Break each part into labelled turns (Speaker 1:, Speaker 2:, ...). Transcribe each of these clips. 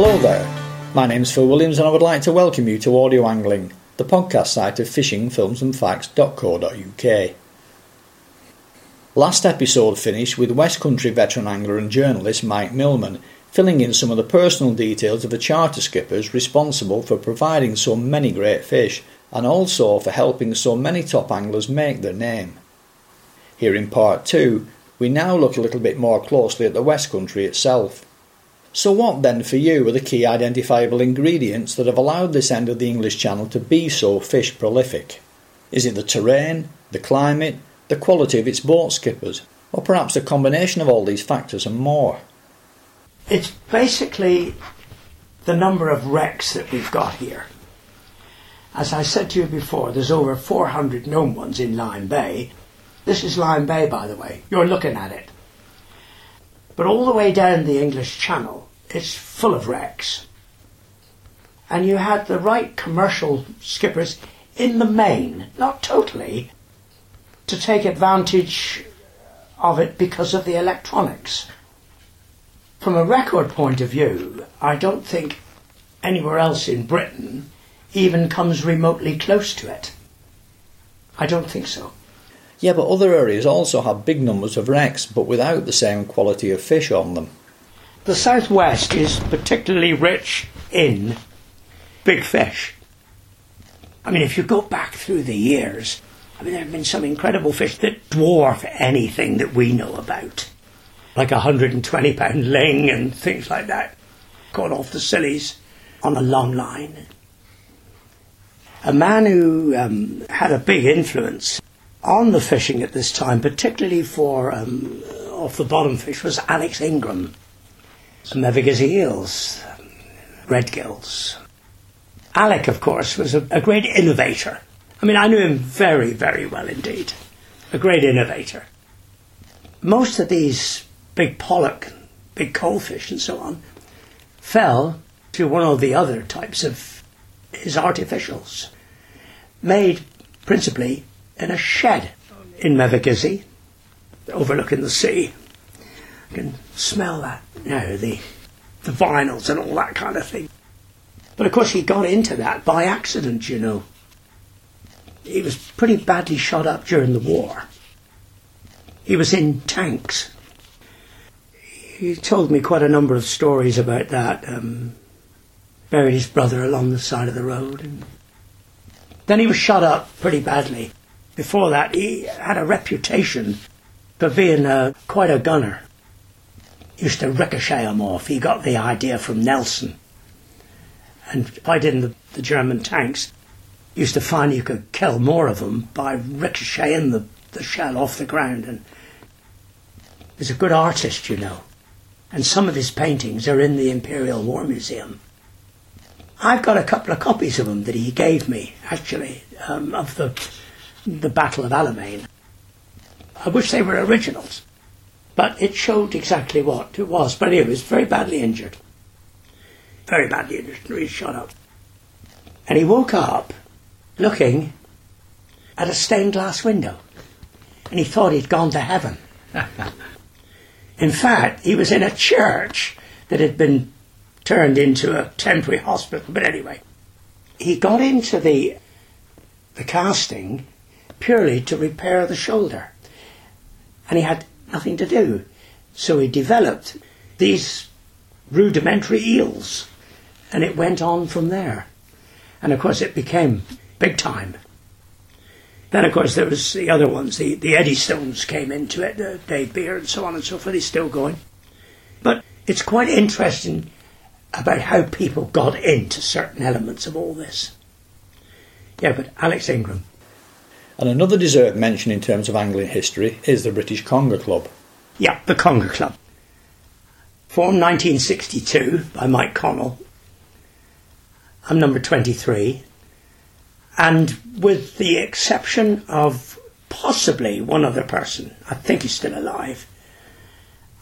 Speaker 1: Hello there. My name's Phil Williams and I would like to welcome you to Audio Angling, the podcast site of fishingfilmsandfacts.co.uk. Last episode finished with West Country veteran angler and journalist Mike Millman filling in some of the personal details of the charter skippers responsible for providing so many great fish and also for helping so many top anglers make their name. Here in part 2, we now look a little bit more closely at the West Country itself. So, what then for you are the key identifiable ingredients that have allowed this end of the English Channel to be so fish prolific? Is it the terrain, the climate, the quality of its boat skippers, or perhaps a combination of all these factors and more?
Speaker 2: It's basically the number of wrecks that we've got here. As I said to you before, there's over 400 known ones in Lyme Bay. This is Lyme Bay, by the way. You're looking at it. But all the way down the English Channel, it's full of wrecks. And you had the right commercial skippers in the main, not totally, to take advantage of it because of the electronics. From a record point of view, I don't think anywhere else in Britain even comes remotely close to it. I don't think so.
Speaker 1: Yeah, but other areas also have big numbers of wrecks, but without the same quality of fish on them.
Speaker 2: The southwest is particularly rich in big fish. I mean, if you go back through the years, I mean, there have been some incredible fish that dwarf anything that we know about, like a 120 pound ling and things like that, caught off the Scillies on a long line. A man who um, had a big influence on the fishing at this time, particularly for um, off the bottom fish, was Alex Ingram. Mevagissey eels, red gills. Alec, of course, was a, a great innovator. I mean, I knew him very, very well indeed. A great innovator. Most of these big pollock, big coalfish, and so on, fell to one of the other types of his artificials, made principally in a shed in Mevagissey, overlooking the sea. You can smell that, you know, the, the vinyls and all that kind of thing. But of course, he got into that by accident, you know. He was pretty badly shot up during the war. He was in tanks. He told me quite a number of stories about that. Um, buried his brother along the side of the road. And then he was shot up pretty badly. Before that, he had a reputation for being uh, quite a gunner. Used to ricochet them off. He got the idea from Nelson. And fighting the, the German tanks, used to find you could kill more of them by ricocheting the, the shell off the ground. And he was a good artist, you know. And some of his paintings are in the Imperial War Museum. I've got a couple of copies of them that he gave me, actually, um, of the the Battle of Alamein. I wish they were originals, but it showed exactly what it was. But anyway, he was very badly injured. Very badly injured, really shot up. And he woke up looking at a stained glass window, and he thought he'd gone to heaven. in fact, he was in a church that had been turned into a temporary hospital. But anyway, he got into the the casting purely to repair the shoulder. And he had nothing to do. So he developed these rudimentary eels. And it went on from there. And of course, it became big time. Then, of course, there was the other ones. The, the Eddystones came into it, the Dave Beer and so on and so forth. He's still going. But it's quite interesting about how people got into certain elements of all this. Yeah, but Alex Ingram,
Speaker 1: and another deserved mention in terms of angling history is the British Conger Club.
Speaker 2: Yeah, the Conger Club. Formed 1962 by Mike Connell. I'm number 23. And with the exception of possibly one other person, I think he's still alive,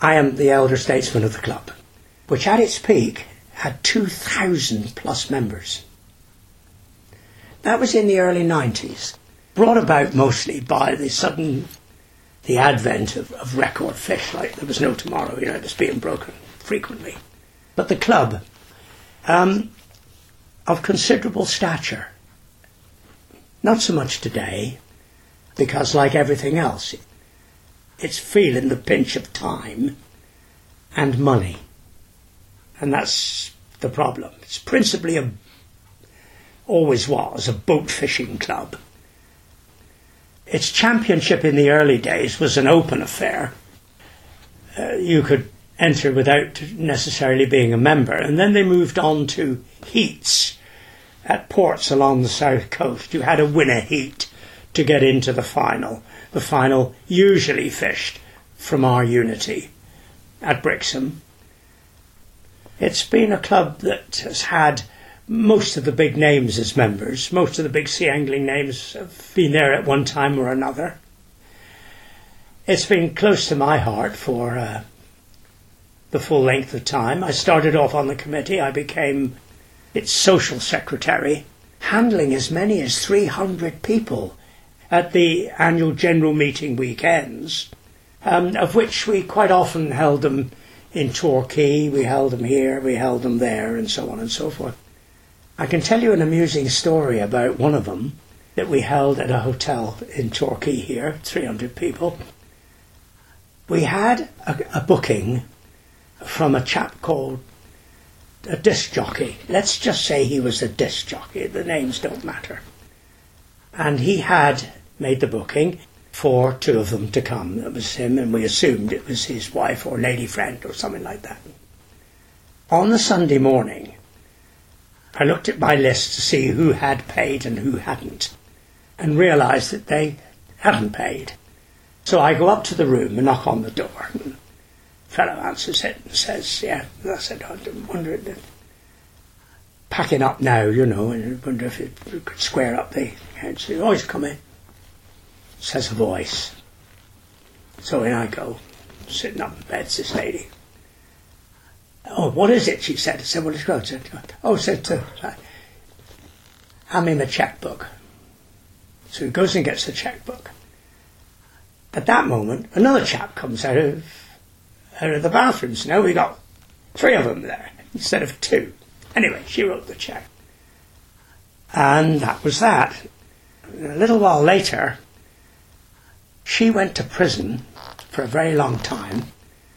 Speaker 2: I am the elder statesman of the club, which at its peak had 2,000 plus members. That was in the early 90s brought about mostly by the sudden the advent of, of record fish like there was no tomorrow, you know, it was being broken frequently. But the club um, of considerable stature. Not so much today, because like everything else, it's feeling the pinch of time and money. And that's the problem. It's principally a, always was, a boat fishing club. Its championship in the early days was an open affair. Uh, you could enter without necessarily being a member. And then they moved on to heats at ports along the south coast. You had a winner heat to get into the final. The final usually fished from our unity at Brixham. It's been a club that has had most of the big names as members. Most of the big sea angling names have been there at one time or another. It's been close to my heart for uh, the full length of time. I started off on the committee. I became its social secretary, handling as many as 300 people at the annual general meeting weekends, um, of which we quite often held them in Torquay, we held them here, we held them there, and so on and so forth. I can tell you an amusing story about one of them that we held at a hotel in Torquay here, 300 people. We had a, a booking from a chap called a disc jockey. Let's just say he was a disc jockey. The names don't matter. And he had made the booking for two of them to come. It was him, and we assumed it was his wife or lady friend or something like that. On the Sunday morning, I looked at my list to see who had paid and who hadn't, and realised that they hadn't paid. So I go up to the room and knock on the door And the fellow answers it and says, yeah. And I said, I wonder if packing up now, you know, and I wonder if it could square up the accounts. always he's in. says a voice. So in I go, sitting up in bed, this lady. Oh, what is it? She said. I said, well, it's good. Said, oh, said hand me the checkbook. So he goes and gets the checkbook. At that moment, another chap comes out of out of the bathrooms. Now we got three of them there instead of two. Anyway, she wrote the check. And that was that. A little while later, she went to prison for a very long time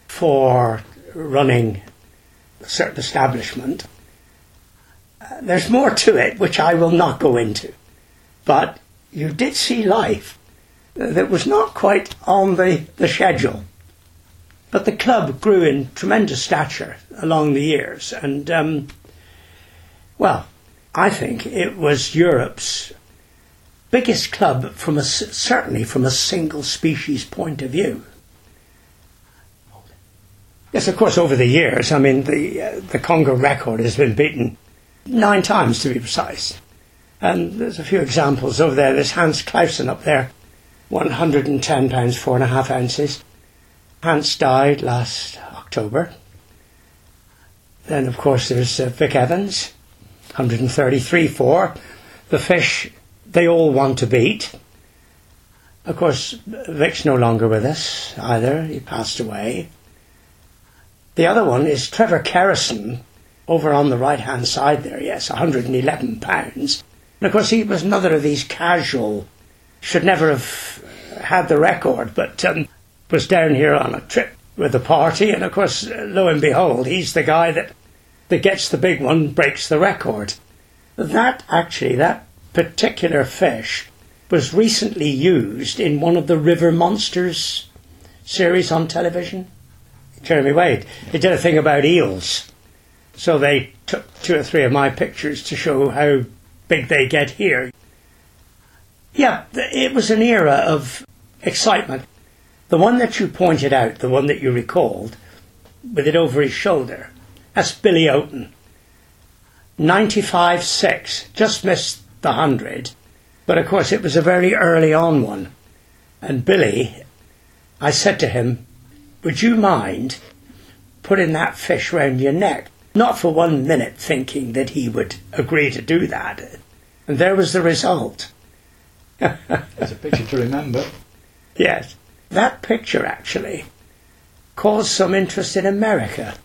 Speaker 2: for running certain establishment. Uh, there's more to it, which I will not go into. But you did see life that was not quite on the, the schedule. But the club grew in tremendous stature along the years, and um, well, I think it was Europe's biggest club from a certainly from a single species point of view. Yes, of course, over the years, I mean, the uh, the conger record has been beaten nine times to be precise. And there's a few examples over there. There's Hans Clausen up there, 110 pounds, four and a half ounces. Hans died last October. Then, of course, there's uh, Vic Evans, 133 for. The fish they all want to beat. Of course, Vic's no longer with us either. He passed away. The other one is Trevor Kerrison, over on the right hand side there, yes, 111 pounds. And of course, he was another of these casual, should never have had the record, but um, was down here on a trip with the party, and of course, lo and behold, he's the guy that, that gets the big one, breaks the record. That actually, that particular fish was recently used in one of the River Monsters series on television. Jeremy Wade. They did a thing about eels. So they took two or three of my pictures to show how big they get here. Yeah, it was an era of excitement. The one that you pointed out, the one that you recalled, with it over his shoulder, that's Billy Oaten. 95 6, just missed the 100, but of course it was a very early on one. And Billy, I said to him, Would you mind putting that fish round your neck? Not for one minute thinking that he would agree to do that. And there was the result.
Speaker 1: There's a picture to remember.
Speaker 2: Yes. That picture actually caused some interest in America.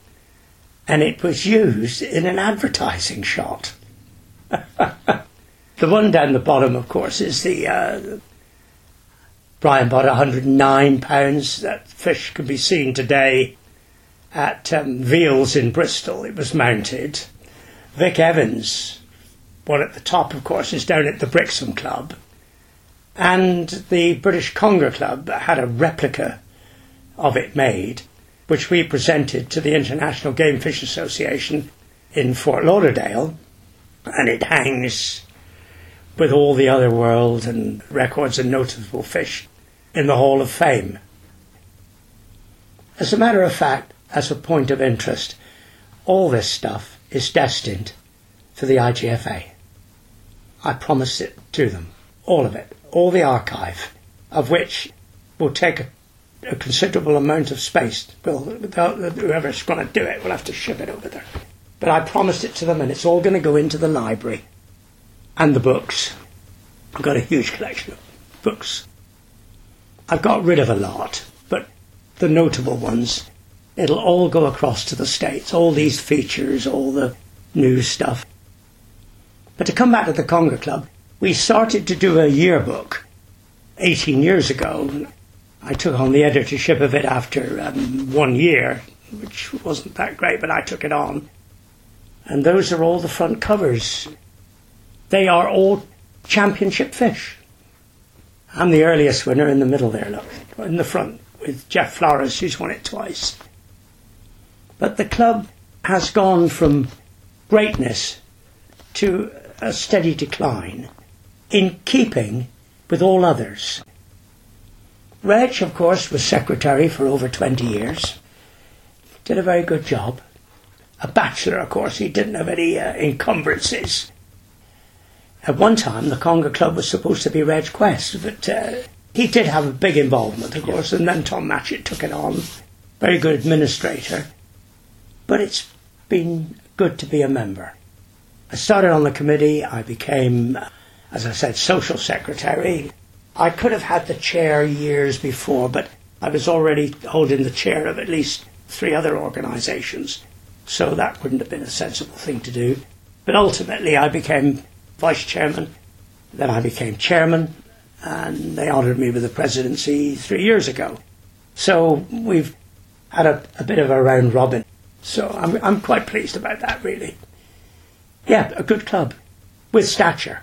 Speaker 2: and it was used in an advertising shot. the one down the bottom, of course, is the. Uh, Brian bought £109. That fish can be seen today at um, Veals in Bristol. It was mounted. Vic Evans, one at the top, of course, is down at the Brixham Club. And the British Conger Club had a replica of it made, which we presented to the International Game Fish Association in Fort Lauderdale, and it hangs with all the other world and records and notable fish in the Hall of Fame. As a matter of fact, as a point of interest, all this stuff is destined for the IGFA. I promised it to them, all of it, all the archive, of which will take a, a considerable amount of space. Well, whoever's going to do it will have to ship it over there. But I promised it to them, and it's all going to go into the library and the books. I've got a huge collection of books. I've got rid of a lot, but the notable ones, it'll all go across to the States. All these features, all the new stuff. But to come back to the Conger Club, we started to do a yearbook 18 years ago. I took on the editorship of it after um, one year, which wasn't that great, but I took it on. And those are all the front covers. They are all championship fish. I'm the earliest winner in the middle there, look, in the front, with Jeff Flores, who's won it twice. But the club has gone from greatness to a steady decline in keeping with all others. Reg, of course, was secretary for over 20 years. Did a very good job. A bachelor, of course, he didn't have any uh, encumbrances. At one time, the Conger Club was supposed to be Reg Quest, but uh, he did have a big involvement, of course, and then Tom Matchett took it on. Very good administrator. But it's been good to be a member. I started on the committee, I became, as I said, social secretary. I could have had the chair years before, but I was already holding the chair of at least three other organisations, so that wouldn't have been a sensible thing to do. But ultimately, I became vice chairman, then I became chairman, and they honoured me with the presidency three years ago. So we've had a, a bit of a round robin. So I'm, I'm quite pleased about that, really. Yeah, a good club with stature.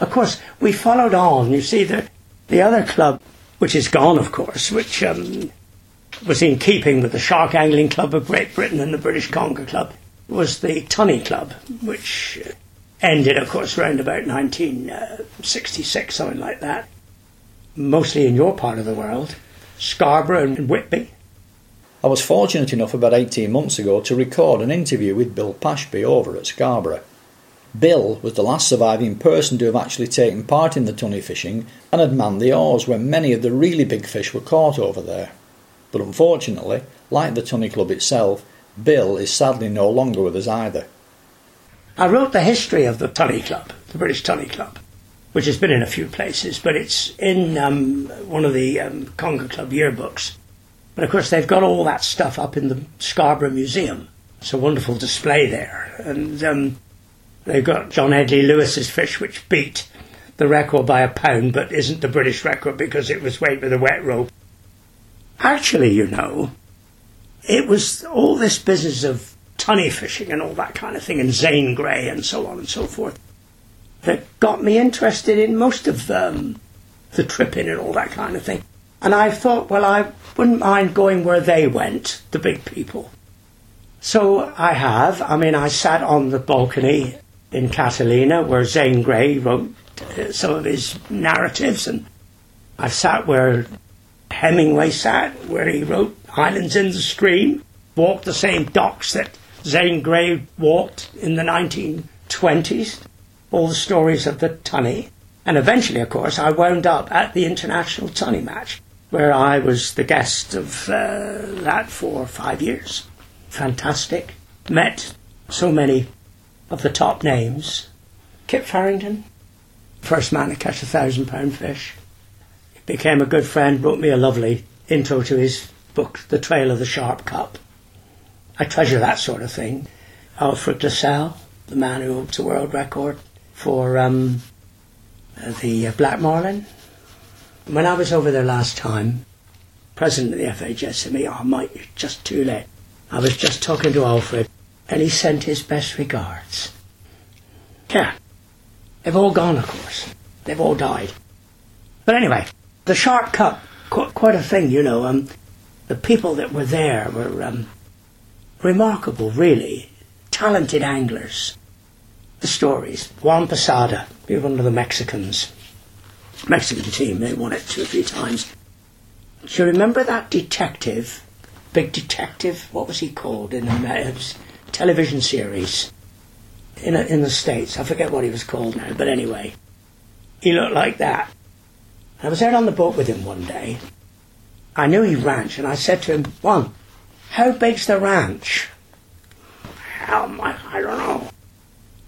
Speaker 2: Of course, we followed on. You see, the, the other club, which is gone, of course, which um, was in keeping with the Shark Angling Club of Great Britain and the British Conger Club, was the Tunny Club, which ended, of course, around about 1966, something like that. Mostly in your part of the world, Scarborough and Whitby.
Speaker 1: I was fortunate enough about 18 months ago to record an interview with Bill Pashby over at Scarborough. Bill was the last surviving person to have actually taken part in the tunny fishing and had manned the oars when many of the really big fish were caught over there. But unfortunately, like the Tunny Club itself, Bill is sadly no longer with us either.
Speaker 2: I wrote the history of the Tunny Club, the British Tunny Club, which has been in a few places, but it's in um, one of the um, Club yearbooks. But of course, they've got all that stuff up in the Scarborough Museum. It's a wonderful display there. And um, they've got John Edley Lewis's fish, which beat the record by a pound, but isn't the British record because it was weighed with a wet rope. Actually, you know, it was all this business of tunny fishing and all that kind of thing, and Zane Grey and so on and so forth, that got me interested in most of um, the tripping and all that kind of thing. And I thought, well, I wouldn't mind going where they went, the big people. So I have. I mean, I sat on the balcony in Catalina where Zane Grey wrote uh, some of his narratives, and I sat where Hemingway sat, where he wrote Islands in the Stream, walked the same docks that Zane Grey walked in the 1920s, all the stories of the tunny. And eventually, of course, I wound up at the International Tunny Match, where I was the guest of uh, that for five years. Fantastic. Met so many of the top names. Kip Farrington, first man to catch a thousand pound fish. Became a good friend, wrote me a lovely intro to his book, The Trail of the Sharp Cup. I treasure that sort of thing. Alfred Glassell, the man who holds the world record for um, the uh, Black Marlin. When I was over there last time, president of the FHS said to me, Oh, Mike, you're just too late. I was just talking to Alfred, and he sent his best regards. Yeah. They've all gone, of course. They've all died. But anyway, the Sharp Cup, qu- quite a thing, you know. Um, the people that were there were um, remarkable, really. Talented anglers. The stories. Juan Posada, he was one of the Mexicans. Mexican team, they won it two or three times. Do you remember that detective, big detective? What was he called in a television series in a, in the states? I forget what he was called now, but anyway, he looked like that. I was out on the boat with him one day. I knew he ranched, and I said to him, "Juan, how big's the ranch?" My, I don't know.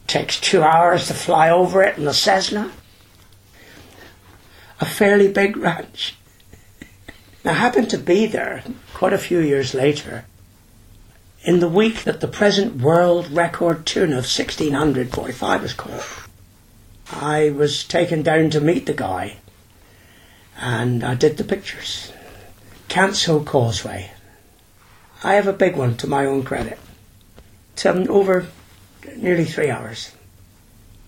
Speaker 2: Takes two hours to fly over it in the Cessna. A fairly big ranch. I happened to be there quite a few years later in the week that the present world record tuna of 1645 was caught. I was taken down to meet the guy and I did the pictures. Canso Causeway. I have a big one to my own credit. It's um, over nearly three hours.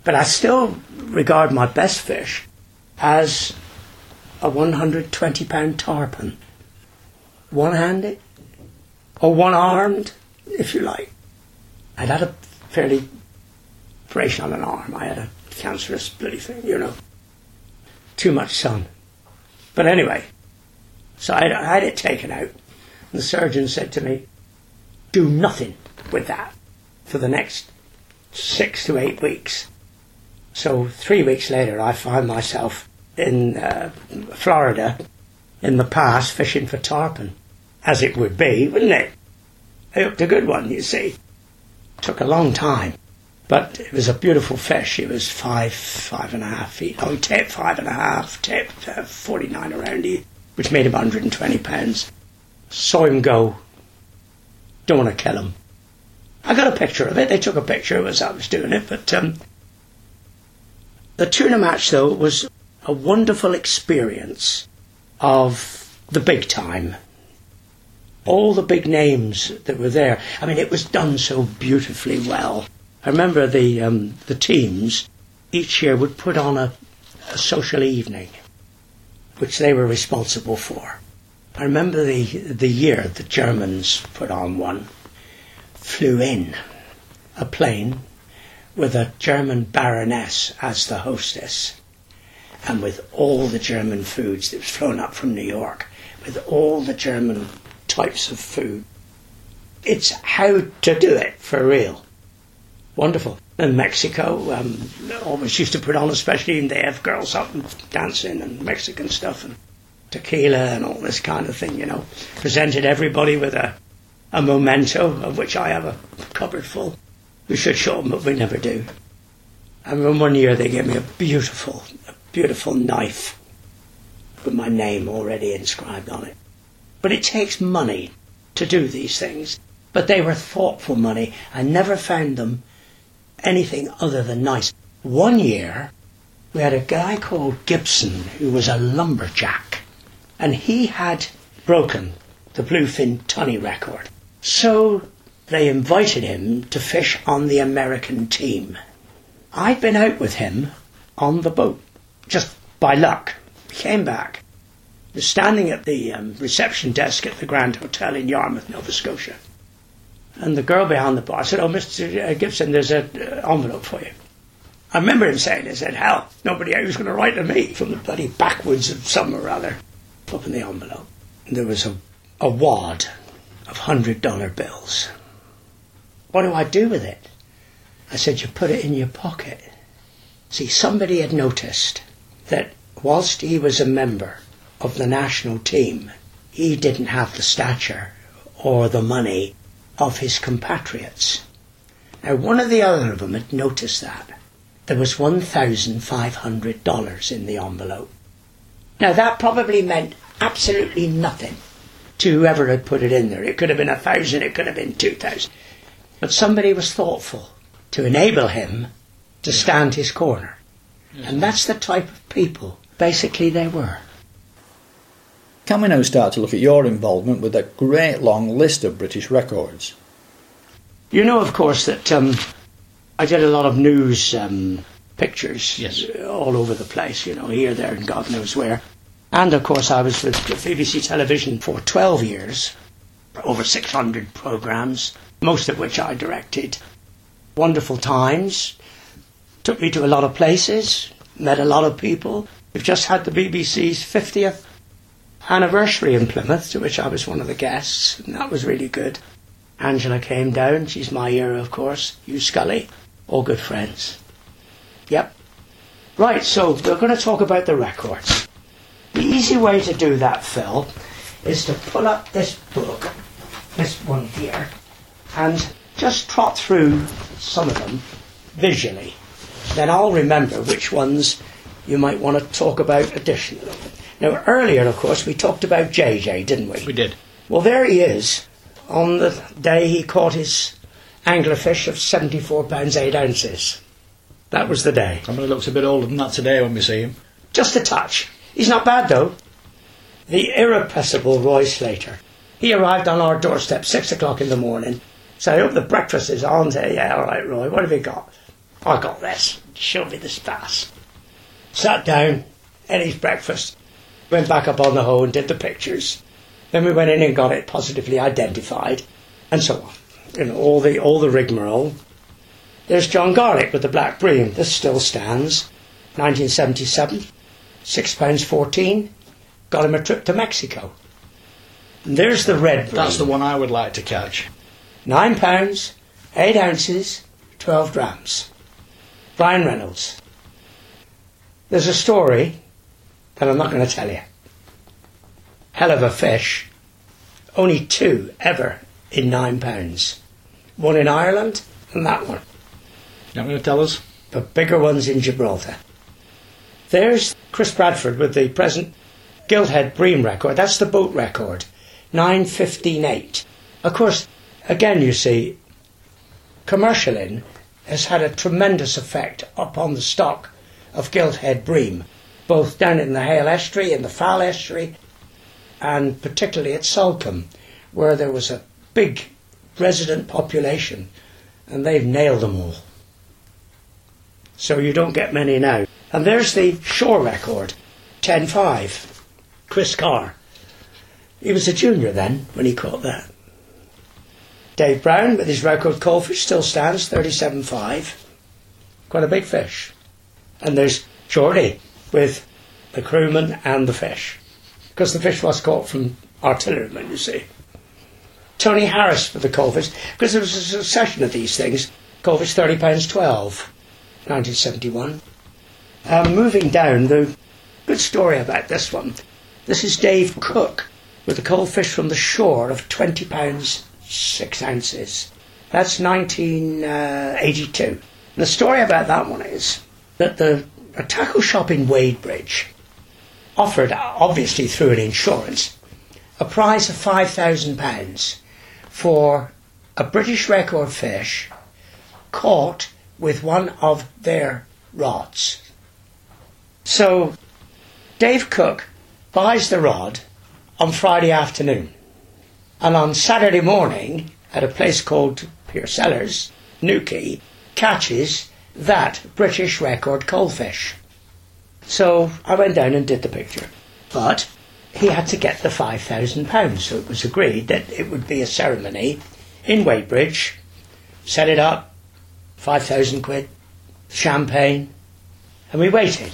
Speaker 2: But I still regard my best fish as a 120 pound tarpon. One handed, or one armed, if you like. I'd had a fairly operation on an arm. I had a cancerous bloody thing, you know. Too much sun. But anyway, so I, I had it taken out. The surgeon said to me, do nothing with that for the next six to eight weeks. So three weeks later, I found myself in uh, Florida in the past fishing for tarpon, as it would be, wouldn't it? I hooked a good one, you see. Took a long time, but it was a beautiful fish. It was five, five and a half feet long, tip five and a half, tip uh, 49 around you, which made about 120 pounds. Saw him go. Don't want to kill him. I got a picture of it. They took a picture as I was doing it, but um, the tuna match, though, was a wonderful experience of the big time. All the big names that were there. I mean, it was done so beautifully well. I remember the um, the teams each year would put on a, a social evening, which they were responsible for. I remember the the year the Germans put on one. Flew in a plane with a German baroness as the hostess and with all the German foods that was flown up from New York, with all the German types of food. It's how to do it for real. Wonderful. And Mexico um, always used to put on, especially and they have girls up and dancing and Mexican stuff and tequila and all this kind of thing, you know. Presented everybody with a, a memento, of which I have a cupboard full. We should show them, but we never do. And remember one year they gave me a beautiful, a beautiful knife with my name already inscribed on it. But it takes money to do these things. But they were thoughtful money. I never found them anything other than nice. One year, we had a guy called Gibson who was a lumberjack, and he had broken the bluefin tunny record. So they invited him to fish on the American team. I'd been out with him on the boat just by luck. Came back. Was standing at the um, reception desk at the Grand Hotel in Yarmouth, Nova Scotia. And the girl behind the bar said, "Oh, Mr. Uh, Gibson, there's an uh, envelope for you." I remember him saying, "He said, hell, nobody was going to write to me from the bloody backwoods of some or other." Up in the envelope, there was a, a wad of hundred dollar bills. What do I do with it? I said, "You put it in your pocket." See, somebody had noticed that whilst he was a member of the national team, he didn't have the stature or the money of his compatriots. Now, one of the other of them had noticed that. There was $1,500 in the envelope. Now, that probably meant absolutely nothing to whoever had put it in there. It could have been a thousand, it could have been two thousand. But somebody was thoughtful to enable him to stand his corner. And that's the type of people basically they were.
Speaker 1: Can we now start to look at your involvement with that great long list of British records?
Speaker 2: You know, of course, that um, I did a lot of news um, pictures
Speaker 1: Yes.
Speaker 2: Uh, all over the place, you know, here, there, and God knows where. And of course, I was with BBC Television for 12 years, over 600 programmes, most of which I directed. Wonderful times. Took me to a lot of places, met a lot of people. We've just had the BBC's 50th anniversary in Plymouth, to which I was one of the guests, and that was really good. Angela came down, she's my era, of course. Hugh Scully, all good friends. Yep. Right, so we're going to talk about the records. The easy way to do that, Phil, is to pull up this book, this one here, and just trot through some of them visually. Then I'll remember which ones you might want to talk about additionally. Now, earlier, of course, we talked about JJ, didn't we?
Speaker 1: We did.
Speaker 2: Well, there he is on the day he caught his anglerfish of 74 pounds 8 ounces. That was the day.
Speaker 1: Somebody looks a bit older than that today when we see him.
Speaker 2: Just a touch. He's not bad though. The irrepressible Roy Slater. He arrived on our doorstep six o'clock in the morning. So I hope the breakfast is on there. Yeah, all right, Roy. What have you got? I got this. Show me the spas. Sat down, ate his breakfast, went back up on the hoe and did the pictures. Then we went in and got it positively identified, and so on. You know, all the all the rigmarole. There's John Garlick with the black bream. This still stands. 1977. Six pounds fourteen. Got him a trip to Mexico. And there's the red bream.
Speaker 1: That's the one I would like to catch.
Speaker 2: Nine pounds, eight ounces, twelve grams. Brian Reynolds. There's a story that I'm not going to tell you. Hell of a fish. Only two ever in nine pounds. One in Ireland and that one.
Speaker 1: You're not going to tell us?
Speaker 2: But bigger ones in Gibraltar. There's Chris Bradford with the present Gilthead Bream record. That's the boat record. 9.15.8. Of course, again you see, commercialing has had a tremendous effect upon the stock of Gilthead Bream, both down in the Hayle Estuary, in the Fal Estuary, and particularly at Salcombe, where there was a big resident population, and they've nailed them all. So you don't get many now. And there's the shore record, 10.5, Chris Carr. He was a junior then when he caught that. Dave Brown with his record Coalfish still stands, 37.5. Quite a big fish. And there's Geordie with the crewman and the fish. Because the fish was caught from artillerymen, you see. Tony Harris with the Coalfish, because there was a succession of these things. Coalfish £30 12, 1971. Um, moving down, the good story about this one. This is Dave Cook with a coalfish from the shore of £20 6 ounces. That's 1982. And the story about that one is that the a tackle shop in Wadebridge offered, obviously through an insurance, a prize of £5,000 for a British record fish caught with one of their rods. So Dave Cook buys the rod on Friday afternoon. And on Saturday morning, at a place called Pier Sellers, Newquay, catches that British record coalfish. So I went down and did the picture. But he had to get the £5,000, so it was agreed that it would be a ceremony in Wadebridge, set it up, 5,000 quid, champagne, and we waited.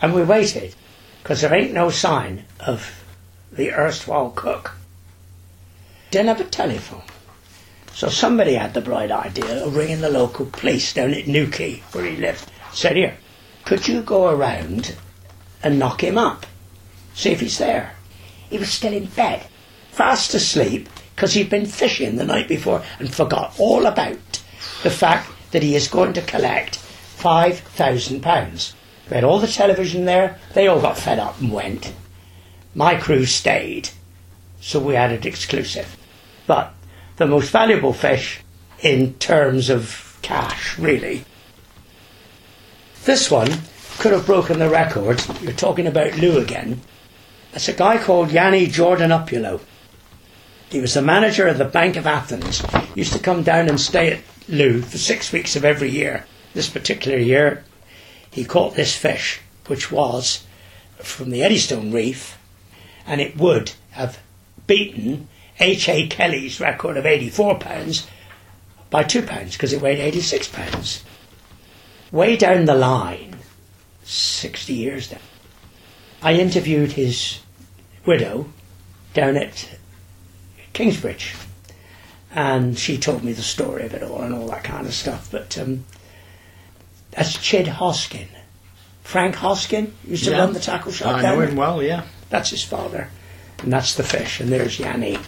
Speaker 2: And we waited, because there ain't no sign of the erstwhile cook. Didn't have a telephone. So somebody had the bright idea of ringing the local police down at Newquay, where he lived. Said, here, could you go around and knock him up? See if he's there. He was still in bed, fast asleep, because he'd been fishing the night before and forgot all about the fact that he is going to collect £5,000. We had all the television there, they all got fed up and went. My crew stayed. so we had it exclusive. But the most valuable fish in terms of cash, really. This one could have broken the record. You're talking about Looe again. It's a guy called Yanni Jordanopoulos. He was the manager of the Bank of Athens. He used to come down and stay at Looe for six weeks of every year. This particular year, he caught this fish, which was from the Eddystone Reef, and it would have beaten H.A. Kelly's record of 84 pounds by two pounds because it weighed 86 pounds. Way down the line, 60 years down, I interviewed his widow down at Kingsbridge, and she told me the story of it all and all that kind of stuff. But um, that's Chid Hoskin. Frank Hoskin used to
Speaker 1: Yeah.
Speaker 2: run the tackle shop
Speaker 1: I know him well, yeah.
Speaker 2: That's his father. And that's the fish. And there's Yanni,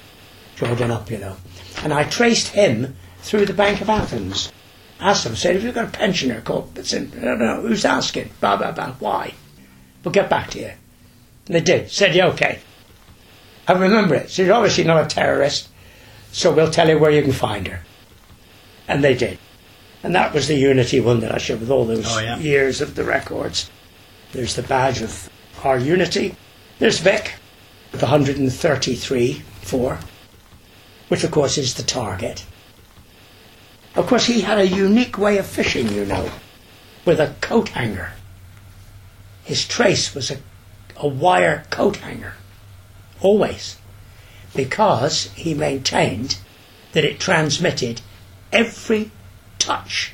Speaker 2: Jordan up, you know. And I traced him through the Bank of Athens. Asked him, said, have you got a pensioner called, in, I don't know, who's asking? Blah, blah, blah. Why? We'll get back to you. And they did. Said, yeah, okay. I remember it. She's obviously not a terrorist, so we'll tell you where you can find her. And they did. And that was the Unity one that I showed with all those
Speaker 1: Oh, yeah.
Speaker 2: years of the records. There's the badge of our Unity. There's Vic with 133 4, which of course is the target. Of course, he had a unique way of fishing, you know, with a coat hanger. His trace was a, a wire coat hanger, always, because he maintained that it transmitted every touch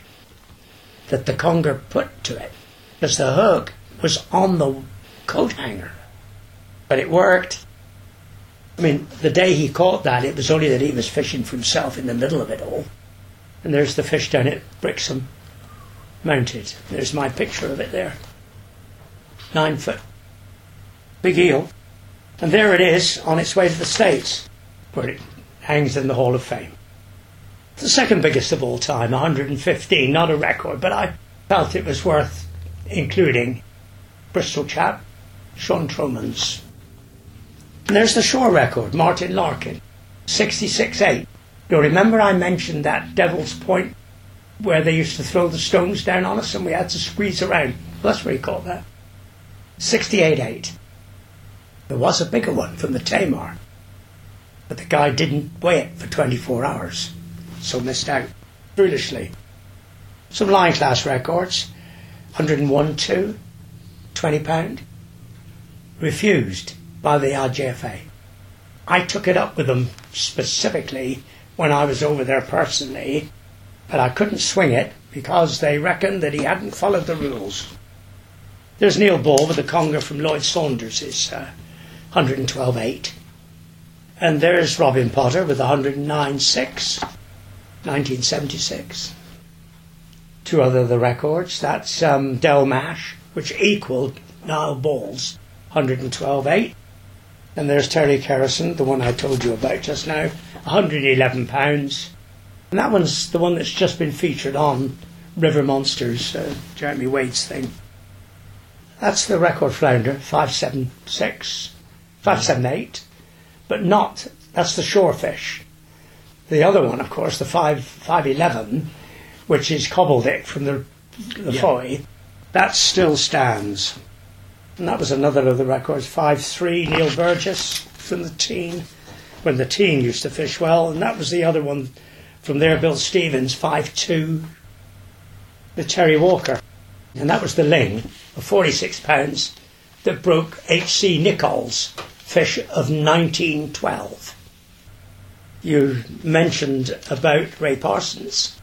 Speaker 2: that the conger put to it, because the hook was on the coat hanger. But it worked. I mean, the day he caught that, it was only that he was fishing for himself in the middle of it all. And there's the fish down at Brixham, mounted. There's my picture of it there. Nine foot. Big eel. And there it is on its way to the States, where it hangs in the Hall of Fame. The second biggest of all time, 115, not a record, but I felt it was worth including Bristol chap, Sean Trumans. And there's the shore record, Martin Larkin, 66.8. You'll remember I mentioned that Devil's Point where they used to throw the stones down on us and we had to squeeze around. That's where he caught that. 68.8. There was a bigger one from the Tamar, but the guy didn't weigh it for 24 hours, so missed out foolishly. Some line class records 101 2, 20 pound, refused by the IGFA. I took it up with them specifically when I was over there personally, but I couldn't swing it because they reckoned that he hadn't followed the rules. There's Neil Ball with the conger from Lloyd Saunders, uh, 112.8. And there's Robin Potter with 109.6, 1976. Two other the records. That's um, Del Mash, which equaled Niall Ball's 112.8. And there's Terry Kerrison, the one I told you about just now, 111 pounds. And that one's the one that's just been featured on River Monsters, uh, Jeremy Wade's thing. That's the record flounder, 576, 578, but not, that's the shorefish. The other one, of course, the 5, 511, which is Cobbledick from the, the
Speaker 1: Yeah.
Speaker 2: Fowey, that still stands. And that was another of the records, 5-3, Neil Burgess from the Teign, when the Teign used to fish well, and that was the other one from there, Bill Stevens, 5-2, the Terry Walker. And that was the ling of 46 pounds that broke H.C. Nichols' fish of 1912. You mentioned about Ray Parsons.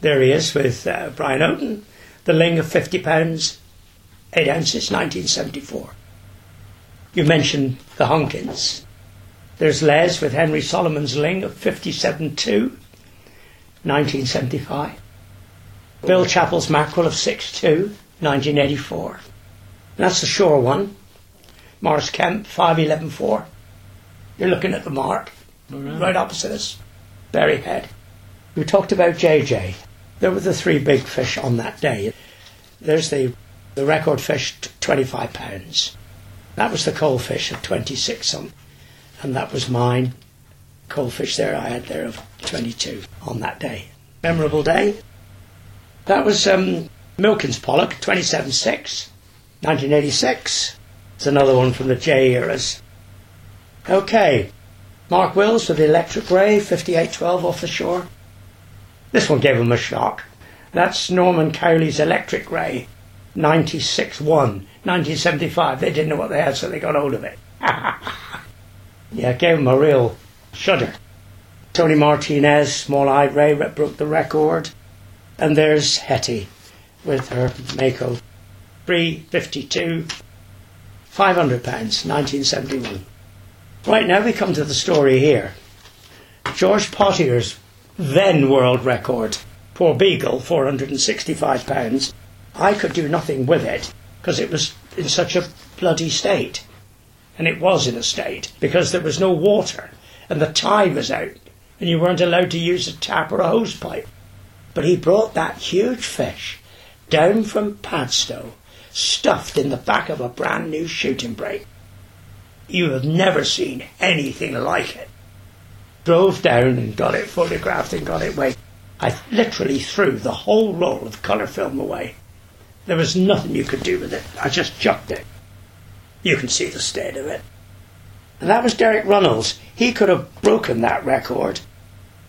Speaker 2: There he is with uh, Brian Oaten, the ling of 50 pounds, 8 ounces, 1974. You mentioned the Honkins. There's Les with Henry Solomon's ling of 57.2, 1975. Bill Chappell's mackerel of 6.2, 1984. That's the shore one. Morris Kemp, 5.11.4. You're looking at the mark, right opposite us. Berryhead. We talked about JJ. There were the three big fish on that day. There's the, the record fish, 25 pounds. That was the coal fish of 26 something. and that was mine. Cold fish there I had there of 22 on that day. Memorable day. That was um, Milkins Pollock, 27.6, 1986. It's another one from the J eras. Okay, Mark Wills with the Electric Ray, 58.12 off the shore. This one gave him a shock. That's Norman Cowley's Electric Ray, 96.1, 1975. They didn't know what they had, so they got hold of it. yeah, gave him a real shudder. Tony Martinez, Small Eyed Ray, broke the record. And there's Hetty with her Mako 352, 500 pounds, 1971. Right now we come to the story here. George Potier's then world record, porbeagle, 465 pounds. I could do nothing with it because it was in such a bloody state. And it was in a state because there was no water and the tide was out and you weren't allowed to use a tap or a hose pipe. But he brought that huge fish down from Padstow, stuffed in the back of a brand new shooting brake. You have never seen anything like it. Drove down and got it photographed and got it weighed. I literally threw the whole roll of colour film away. There was nothing you could do with it. I just chucked it. You can see the state of it. And that was Derek Runnels. He could have broken that record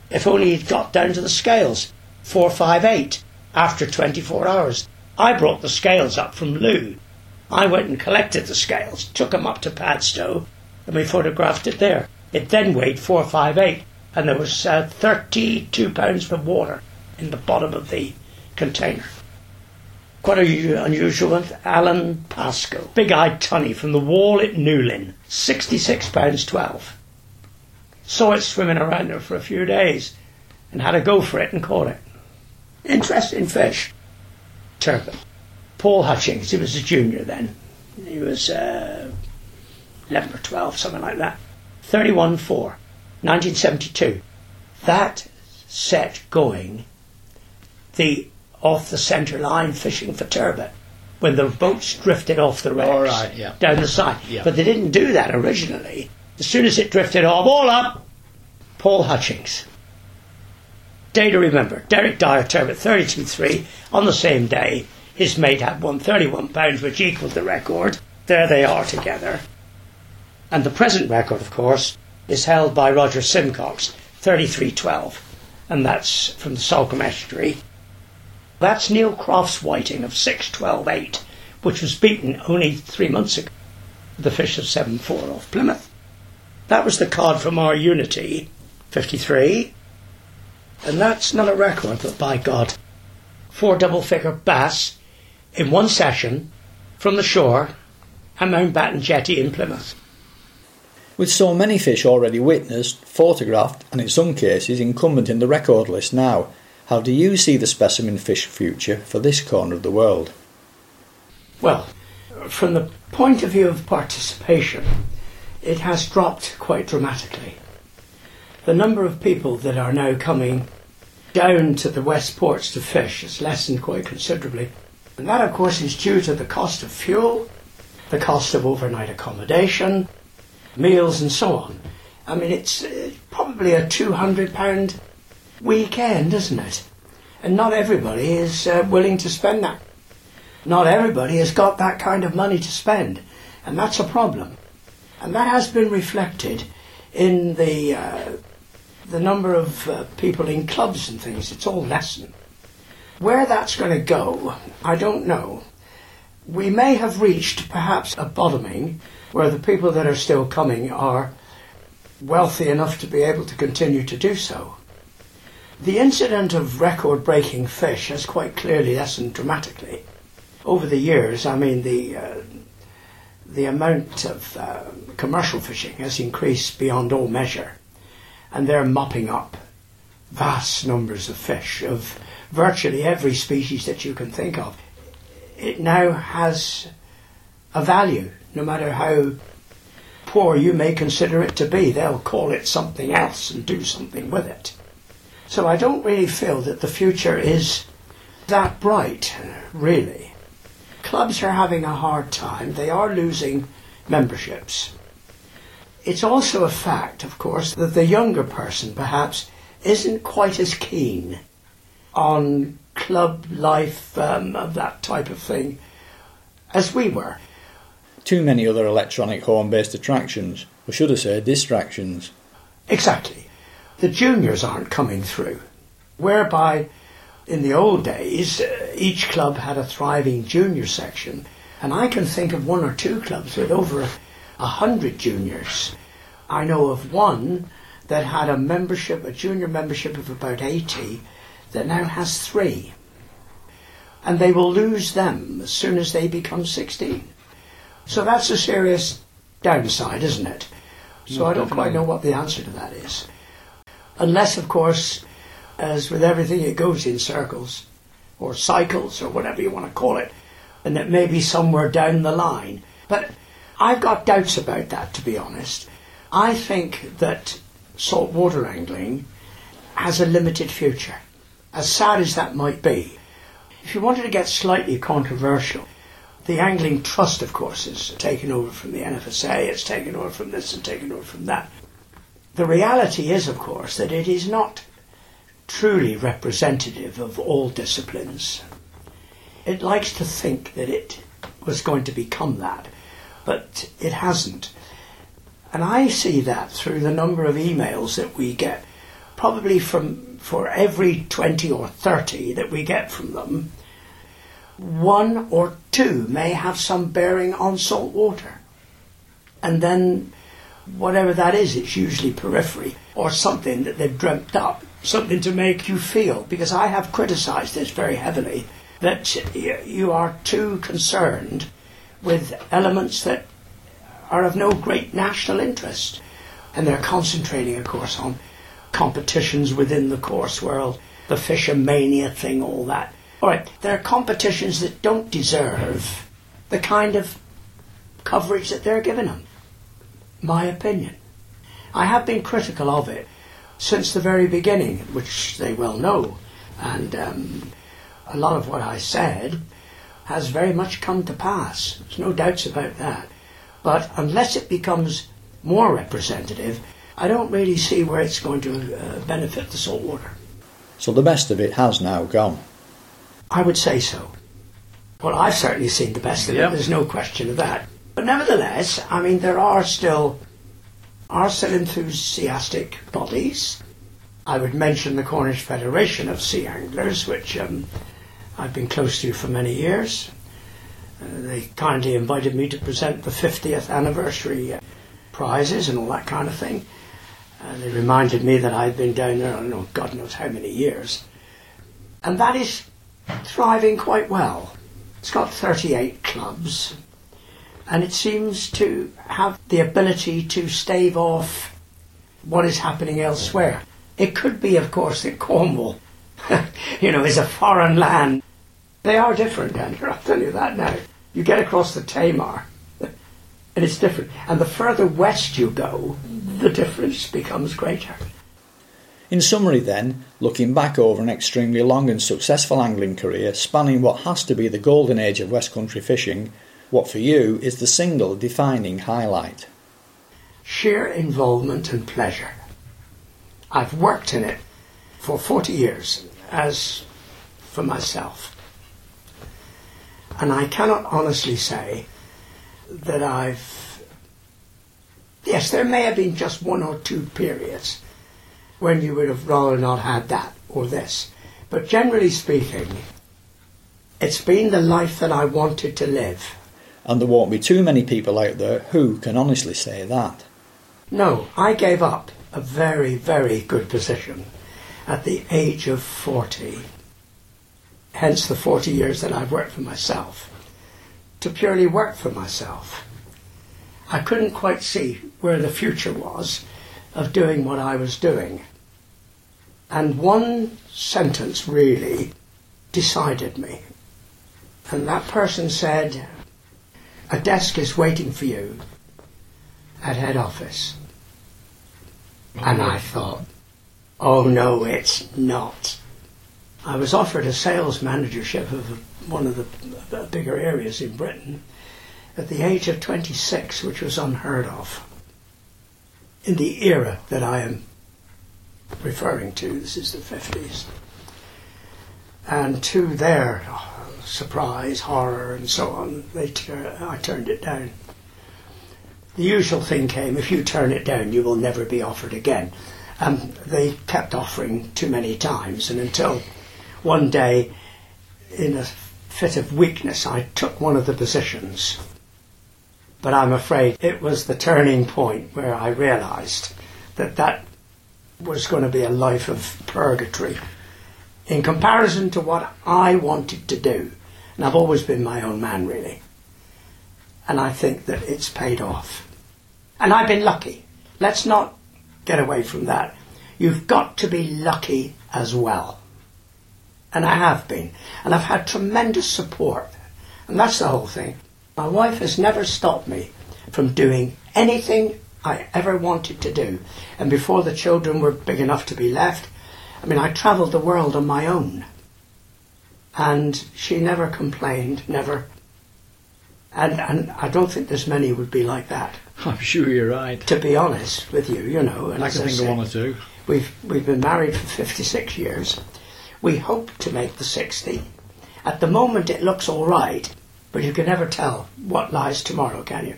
Speaker 2: if only he'd got down to the scales. 458 after 24 hours. I brought the scales up from Looe. I went and collected the scales, took them up to Padstow, and we photographed it there. It then weighed 458, and there was uh, 32 pounds of water in the bottom of the container. Quite a unusual one. Alan Pascoe, big-eyed tunny from the wall at Newlyn, 66 pounds 12. Saw it swimming around there for a few days, and had a go for it and caught it. Interesting fish. Turbot. Paul Hutchings, he was a junior then. He was uh, 11 or 12, something like that. 31 4, 1972. That set going the off the centre line fishing for turbot when the boats drifted off the wrecks
Speaker 1: right, yeah.
Speaker 2: down the side.
Speaker 1: Yeah.
Speaker 2: But they didn't do that originally. As soon as it drifted off, all up, Paul Hutchings. Day to remember. Derek Dyer turbot 32.3 on the same day. His mate had won 31 pounds, which equaled the record. There they are together. And the present record, of course, is held by Roger Simcox, 33.12, and that's from the Salcombe Estuary. That's Neil Croft's whiting of 6.12.8, which was beaten only three months ago. The fish of 7.4 off Plymouth. That was the cod from our Unity, 53. And that's not a record, but by God, four double figure bass in one session from the shore at Mountbatten Jetty in Plymouth.
Speaker 1: With so many fish already witnessed, photographed, and in some cases incumbent in the record list now, how do you see the specimen fish future for this corner of the world?
Speaker 2: Well, from the point of view of participation, it has dropped quite dramatically. The number of people that are now coming down to the west ports to fish has lessened quite considerably. And that, of course, is due to the cost of fuel, the cost of overnight accommodation, meals, and so on. I mean, it's uh, probably a £200 weekend, isn't it? And not everybody is uh, willing to spend that. Not everybody has got that kind of money to spend, and that's a problem. And that has been reflected in the uh, the number of uh, people in clubs and things. It's all lessened. Where that's going to go, I don't know. We may have reached perhaps a bottoming where the people that are still coming are wealthy enough to be able to continue to do so. The incident of record breaking fish has quite clearly lessened dramatically. Over the years, I mean, the, uh, the amount of uh, commercial fishing has increased beyond all measure, and they're mopping up vast numbers of fish of virtually every species that you can think of. It now has a value, no matter how poor you may consider it to be. They'll call it something else and do something with it. So I don't really feel that the future is that bright, really. Clubs are having a hard time. They are losing memberships. It's also a fact, of course, that the younger person perhaps isn't quite as keen on club life um, of that type of thing as we were.
Speaker 1: Too many other electronic horn based attractions, or should I say distractions.
Speaker 2: Exactly. The juniors aren't coming through, whereby in the old days uh, each club had a thriving junior section, and I can think of one or two clubs with over a, a hundred juniors. I know of one that had a membership, a junior membership of about 80, that now has three. And they will lose them as soon as they become 16. So that's a serious downside, isn't it? So I don't quite know what the answer to that is. Unless, of course, as with everything, it goes in circles, or cycles, or whatever you want to call it, and it may be somewhere down the line. But I've got doubts about that, to be honest. I think that saltwater angling has a limited future, as sad as that might be. If you wanted to get slightly controversial, the Angling Trust, of course, is taken over from the NFSA, it's taken over from this and taken over from that. The reality is, of course, that it is not truly representative of all disciplines. It likes to think that it was going to become that, but it hasn't. And I see that through the number of emails that we get, probably from for every 20 or 30 that we get from them, one or two may have some bearing on salt water. And then, whatever that is, it's usually periphery or something that they've dreamt up, something to make you feel. Because I have criticised this very heavily that you are too concerned with elements that are of no great national interest. And they're concentrating, of course, on competitions within the coarse world, the Fish O'Mania thing, all that. All right, there are competitions that don't deserve the kind of coverage that they're giving them. My opinion. I have been critical of it since the very beginning, which they well know, and um, a lot of what I said has very much come to pass. There's no doubts about that. But unless it becomes more representative, I don't really see where it's going to uh, benefit the saltwater.
Speaker 1: So the best of it has now gone.
Speaker 2: I would say so. Well, I've certainly seen the best of yep. it. There's no question of that. But nevertheless, I mean, there are still are still enthusiastic bodies. I would mention the Cornish Federation of Sea Anglers, which um, I've been close to you for many years. Uh, they kindly invited me to present the 50th anniversary uh, prizes and all that kind of thing. Uh, they reminded me that I'd been down there, I don't know, God knows how many years. And that is thriving quite well. It's got 38 clubs, and it seems to have the ability to stave off what is happening elsewhere. It could be, of course, that Cornwall, you know, is a foreign land. They are different, Andrew, I'll tell you that now. You get across the Tamar, and it's different. And the further west you go, the difference becomes greater.
Speaker 1: In summary, then, looking back over an extremely long and successful angling career spanning what has to be the golden age of West Country fishing, what for you is the single defining highlight?
Speaker 2: Sheer involvement and pleasure. I've worked in it for 40 years as for myself. And I cannot honestly say that I've. Yes, there may have been just one or two periods when you would have rather not had that or this. But generally speaking, it's been the life that I wanted to live.
Speaker 1: And there won't be too many people out there who can honestly say that.
Speaker 2: No, I gave up a very, very good position at the age of 40, hence the 40 years that I've worked for myself, to purely work for myself. I couldn't quite see where the future was of doing what I was doing. And one sentence really decided me. And that person said, A desk is waiting for you at head office. And I thought, Oh no, it's not. I was offered a sales managership of one of the bigger areas in Britain at the age of 26, which was unheard of. in the era that I am referring to, this is the 50s, and to their oh, surprise, horror, and so on, they I turned it down. The usual thing came if you turn it down, you will never be offered again. And they kept offering too many times, and until one day, in a fit of weakness, I took one of the positions. But I'm afraid it was the turning point where I realised that that was going to be a life of purgatory in comparison to what I wanted to do. And I've always been my own man, really. And I think that it's paid off. And I've been lucky. Let's not get away from that. You've got to be lucky as well. And I have been. And I've had tremendous support. And that's the whole thing. My wife has never stopped me from doing anything I ever wanted to do. And before the children were big enough to be left, I mean, I travelled the world on my own. And she never complained, never. And, and I don't think there's many would be like that.
Speaker 1: I'm sure you're right.
Speaker 2: To be honest with you, you know.
Speaker 1: And I can think of one or two.
Speaker 2: We've, we've been married for 56 years. We hope to make the 60. At the moment, it looks all right, but you can never tell what lies tomorrow, can you?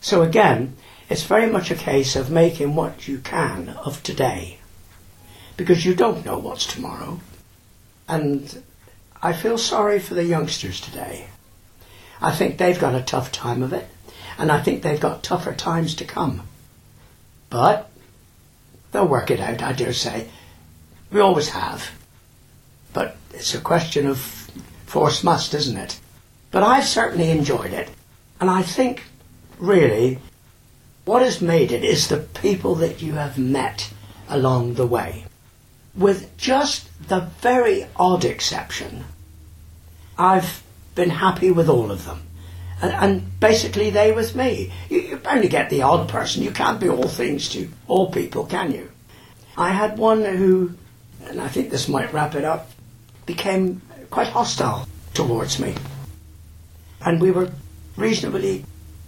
Speaker 2: So again, it's very much a case of making what you can of today, because you don't know what's tomorrow. And I feel sorry for the youngsters today. I think they've got a tough time of it, and I think they've got tougher times to come. But they'll work it out, I dare say. We always have. But it's a question of force must, isn't it? But I've certainly enjoyed it. And I think, really, what has made it is the people that you have met along the way. With just the very odd exception, I've been happy with all of them. And, and basically, they with me. You, you only get the odd person. You can't be all things to all people, can you? I had one who, and I think this might wrap it up, became quite hostile towards me. And we were reasonably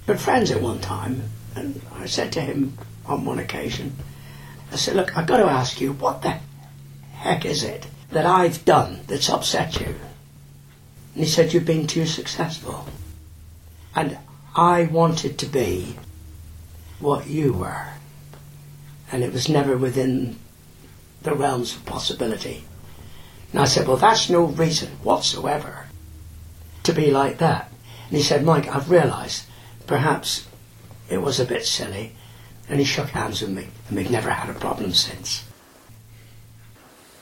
Speaker 2: good friends at one time. And I said to him on one occasion, I said, Look, I've got to ask you, what the heck is it that I've done that's upset you? And he said, You've been too successful. And I wanted to be what you were and it was never within the realms of possibility. And I said, Well, that's no reason whatsoever to be like that. And he said, Mike, I've realised perhaps it was a bit silly. And he shook hands with me, and we've never had a problem since.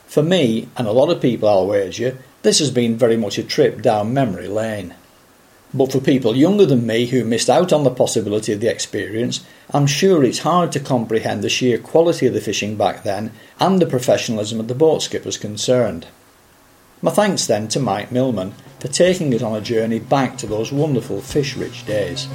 Speaker 1: For me, and a lot of people I'll wager, this has been very much a trip down memory lane. But for people younger than me who missed out on the possibility of the experience, I'm sure it's hard to comprehend the sheer quality of the fishing back then and the professionalism of the boat skippers concerned. My thanks then to Mike Millman for taking us on a journey back to those wonderful fish rich days.